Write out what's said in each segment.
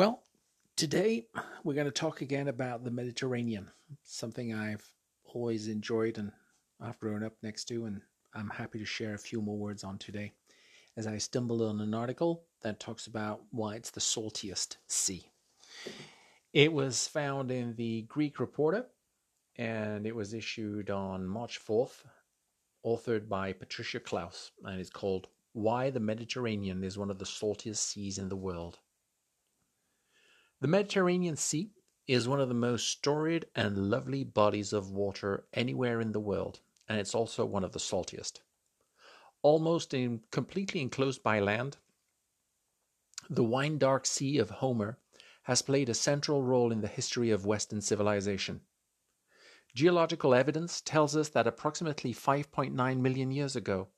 Well, today we're going to talk again about the Mediterranean, something I've always enjoyed and I've grown up next to, and I'm happy to share a few more words on today as I stumbled on an article that talks about why it's the saltiest sea. It was found in the Greek Reporter and it was issued on March 4th, authored by Patricia Claus, and it's called Why the Mediterranean is One of the Saltiest Seas in the World. The Mediterranean Sea is one of the most storied and lovely bodies of water anywhere in the world, and it's also one of the saltiest. Almost in, completely enclosed by land, the wine dark sea of Homer has played a central role in the history of Western civilization. Geological evidence tells us that approximately 5.9 million years ago,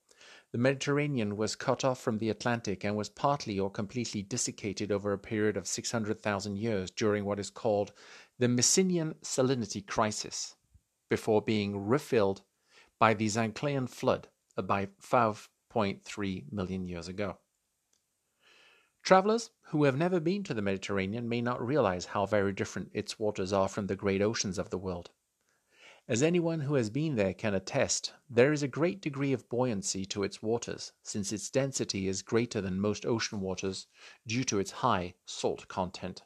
the Mediterranean was cut off from the Atlantic and was partly or completely desiccated over a period of 600,000 years during what is called the Messinian salinity crisis, before being refilled by the Zanclean flood about 5.3 million years ago. Travelers who have never been to the Mediterranean may not realize how very different its waters are from the great oceans of the world. As anyone who has been there can attest, there is a great degree of buoyancy to its waters, since its density is greater than most ocean waters due to its high salt content.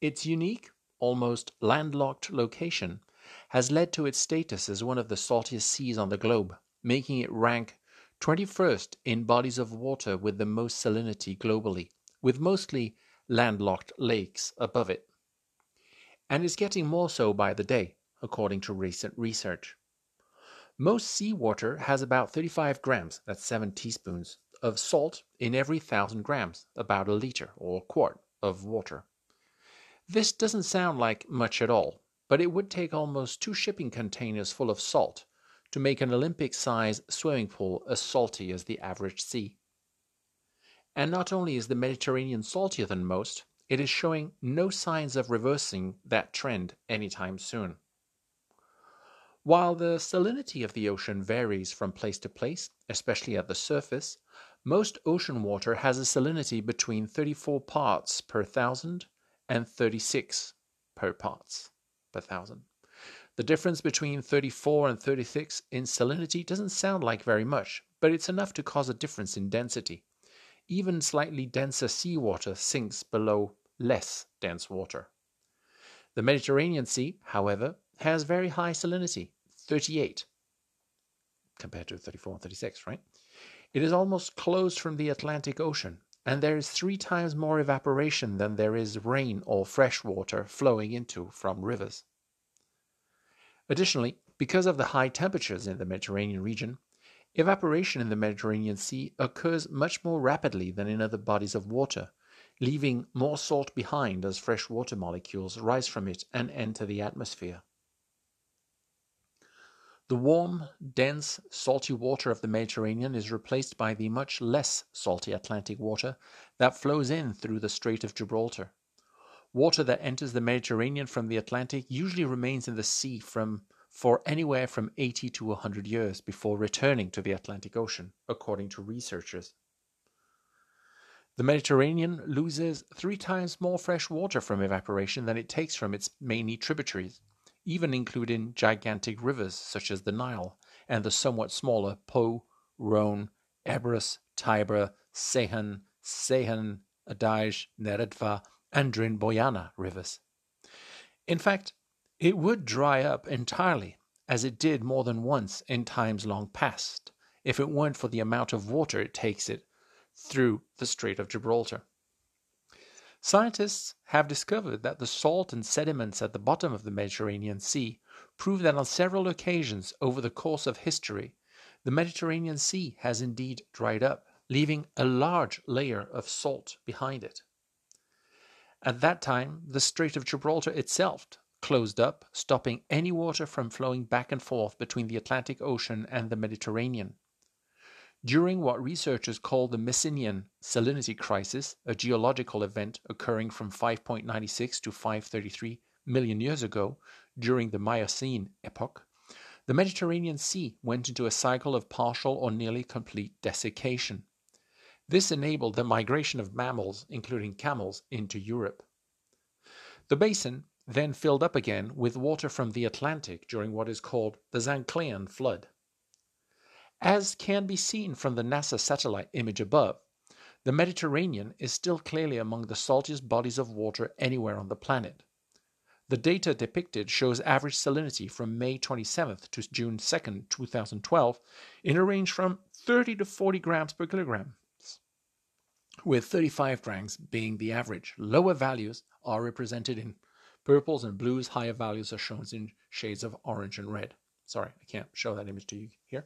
Its unique, almost landlocked location has led to its status as one of the saltiest seas on the globe, making it rank 21st in bodies of water with the most salinity globally, with mostly landlocked lakes above it. And is getting more so by the day according to recent research. Most seawater has about 35 grams, that's 7 teaspoons, of salt in every 1,000 grams, about a liter or quart of water. This doesn't sound like much at all, but it would take almost two shipping containers full of salt to make an Olympic sized swimming pool as salty as the average sea. And not only is the Mediterranean saltier than most, it is showing no signs of reversing that trend anytime soon. While the salinity of the ocean varies from place to place, especially at the surface, most ocean water has a salinity between 34 parts per thousand and 36 per parts per thousand. The difference between 34 and 36 in salinity doesn't sound like very much, but it's enough to cause a difference in density. Even slightly denser seawater sinks below less dense water. The Mediterranean Sea, however, has very high salinity, 38 compared to 34 and 36, right? It is almost closed from the Atlantic Ocean, and there is three times more evaporation than there is rain or fresh water flowing into from rivers. Additionally, because of the high temperatures in the Mediterranean region, evaporation in the Mediterranean Sea occurs much more rapidly than in other bodies of water, leaving more salt behind as fresh water molecules rise from it and enter the atmosphere. The warm, dense, salty water of the Mediterranean is replaced by the much less salty Atlantic water that flows in through the Strait of Gibraltar. Water that enters the Mediterranean from the Atlantic usually remains in the sea for anywhere from 80 to 100 years before returning to the Atlantic Ocean, according to researchers. The Mediterranean loses three times more fresh water from evaporation than it takes from its many tributaries even including gigantic rivers such as the Nile and the somewhat smaller Po, Rhone, Ebros, Tiber, Sehan, Sehan, Adige, Neretva, and Drin rivers. In fact, it would dry up entirely, as it did more than once in times long past, if it weren't for the amount of water it takes it through the Strait of Gibraltar. Scientists have discovered that the salt and sediments at the bottom of the Mediterranean Sea prove that on several occasions over the course of history the Mediterranean Sea has indeed dried up, leaving a large layer of salt behind it. At that time, the Strait of Gibraltar itself closed up, stopping any water from flowing back and forth between the Atlantic Ocean and the Mediterranean. During what researchers call the Messinian salinity crisis, a geological event occurring from 5.96 to 533 million years ago during the Miocene epoch, the Mediterranean Sea went into a cycle of partial or nearly complete desiccation. This enabled the migration of mammals, including camels, into Europe. The basin then filled up again with water from the Atlantic during what is called the Zanclean flood. As can be seen from the NASA satellite image above, the Mediterranean is still clearly among the saltiest bodies of water anywhere on the planet. The data depicted shows average salinity from May 27th to June 2nd, 2012, in a range from 30 to 40 grams per kilogram, with 35 grams being the average. Lower values are represented in purples and blues, higher values are shown in shades of orange and red. Sorry, I can't show that image to you here.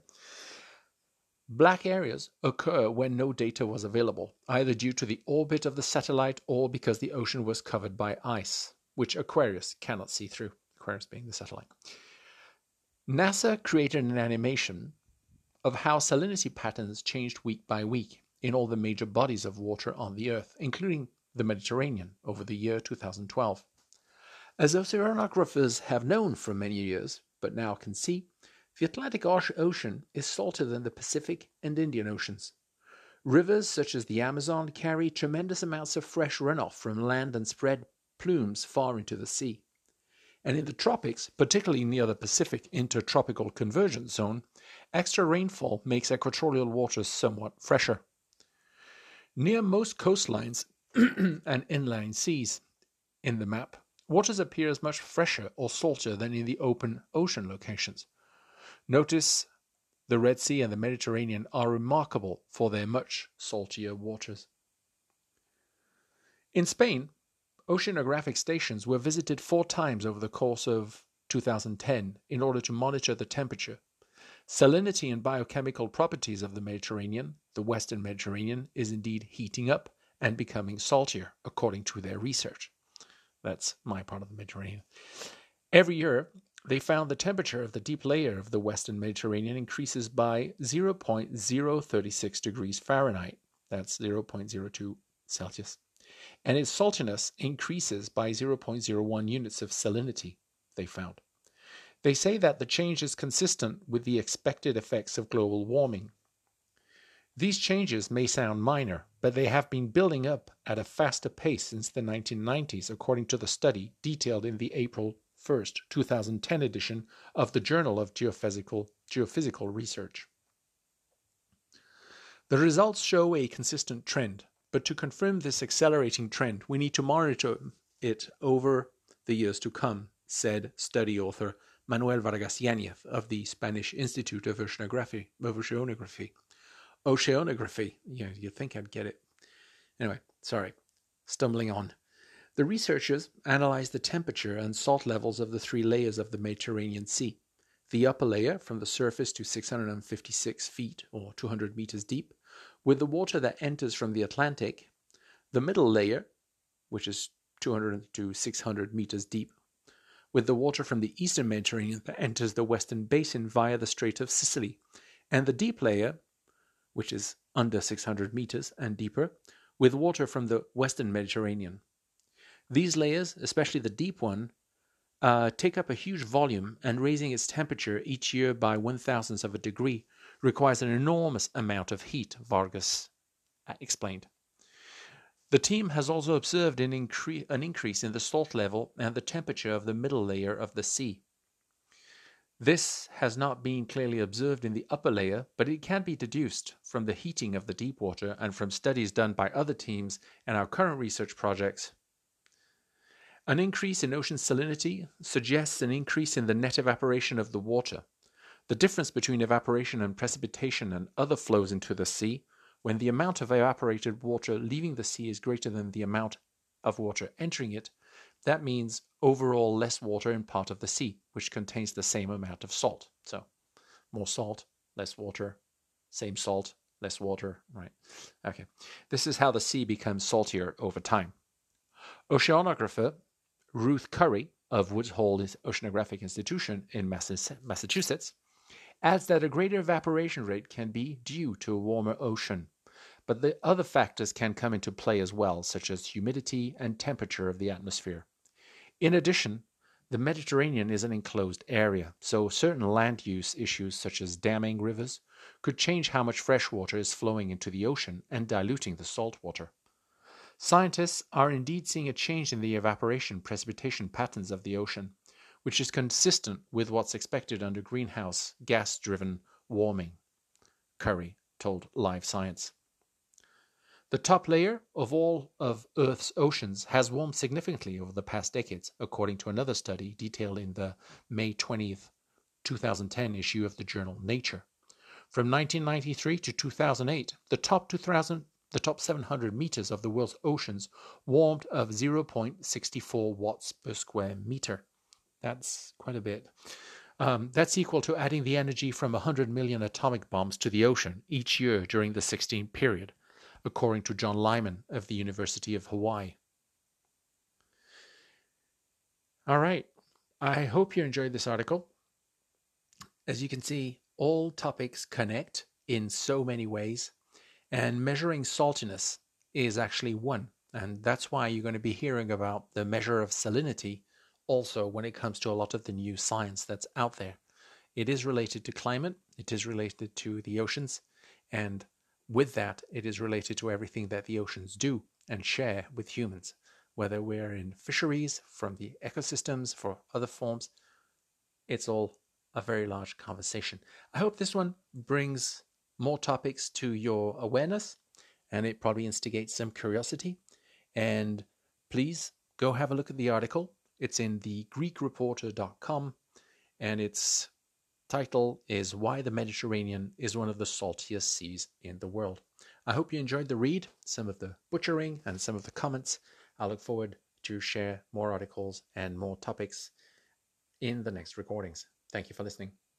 Black areas occur when no data was available, either due to the orbit of the satellite or because the ocean was covered by ice, which Aquarius cannot see through, Aquarius being the satellite. NASA created an animation of how salinity patterns changed week by week in all the major bodies of water on the Earth, including the Mediterranean, over the year 2012. As oceanographers have known for many years, but now can see, the Atlantic Ocean is salter than the Pacific and Indian Oceans. Rivers such as the Amazon carry tremendous amounts of fresh runoff from land and spread plumes far into the sea. And in the tropics, particularly near the Pacific intertropical convergence zone, extra rainfall makes equatorial waters somewhat fresher. Near most coastlines and inland seas in the map, waters appear as much fresher or salter than in the open ocean locations. Notice the Red Sea and the Mediterranean are remarkable for their much saltier waters. In Spain, oceanographic stations were visited four times over the course of 2010 in order to monitor the temperature. Salinity and biochemical properties of the Mediterranean, the Western Mediterranean, is indeed heating up and becoming saltier, according to their research. That's my part of the Mediterranean. Every year, they found the temperature of the deep layer of the western Mediterranean increases by 0.036 degrees Fahrenheit. That's 0.02 Celsius. And its saltiness increases by 0.01 units of salinity, they found. They say that the change is consistent with the expected effects of global warming. These changes may sound minor, but they have been building up at a faster pace since the 1990s, according to the study detailed in the April 1st, 2010 edition of the Journal of Geophysical, Geophysical Research. The results show a consistent trend, but to confirm this accelerating trend, we need to monitor it over the years to come, said study author Manuel Vargas Yanez of the Spanish Institute of Oceanography. Of Oceanography. Oceanography. Yeah, you'd think I'd get it. Anyway, sorry. Stumbling on. The researchers analyzed the temperature and salt levels of the three layers of the Mediterranean Sea. The upper layer, from the surface to 656 feet or 200 meters deep, with the water that enters from the Atlantic. The middle layer, which is 200 to 600 meters deep, with the water from the eastern Mediterranean that enters the western basin via the Strait of Sicily. And the deep layer, which is under 600 meters and deeper, with water from the western Mediterranean. These layers, especially the deep one, uh, take up a huge volume, and raising its temperature each year by one thousandth of a degree requires an enormous amount of heat, Vargas uh, explained. The team has also observed an, incre- an increase in the salt level and the temperature of the middle layer of the sea. This has not been clearly observed in the upper layer, but it can be deduced from the heating of the deep water and from studies done by other teams and our current research projects an increase in ocean salinity suggests an increase in the net evaporation of the water. The difference between evaporation and precipitation and other flows into the sea, when the amount of evaporated water leaving the sea is greater than the amount of water entering it, that means overall less water in part of the sea, which contains the same amount of salt. So, more salt, less water, same salt, less water, right? Okay. This is how the sea becomes saltier over time. Oceanographer Ruth Curry of Woods Hole Oceanographic Institution in Massachusetts adds that a greater evaporation rate can be due to a warmer ocean, but the other factors can come into play as well, such as humidity and temperature of the atmosphere. In addition, the Mediterranean is an enclosed area, so certain land use issues such as damming rivers, could change how much fresh water is flowing into the ocean and diluting the salt water. Scientists are indeed seeing a change in the evaporation precipitation patterns of the ocean, which is consistent with what's expected under greenhouse gas driven warming, Curry told Live Science. The top layer of all of Earth's oceans has warmed significantly over the past decades, according to another study detailed in the May 20th, 2010 issue of the journal Nature. From 1993 to 2008, the top 2000 the top 700 meters of the world's oceans warmed of 0.64 watts per square meter. That's quite a bit. Um, that's equal to adding the energy from 100 million atomic bombs to the ocean each year during the 16 period according to John Lyman of the University of Hawaii. All right. I hope you enjoyed this article. As you can see, all topics connect in so many ways, and measuring saltiness is actually one. And that's why you're going to be hearing about the measure of salinity also when it comes to a lot of the new science that's out there. It is related to climate, it is related to the oceans, and with that, it is related to everything that the oceans do and share with humans, whether we're in fisheries, from the ecosystems, for other forms. It's all a very large conversation. I hope this one brings more topics to your awareness and it probably instigates some curiosity. And please go have a look at the article. It's in the GreekReporter.com and it's title is Why the Mediterranean is One of the Saltiest Seas in the World. I hope you enjoyed the read, some of the butchering, and some of the comments. I look forward to share more articles and more topics in the next recordings. Thank you for listening.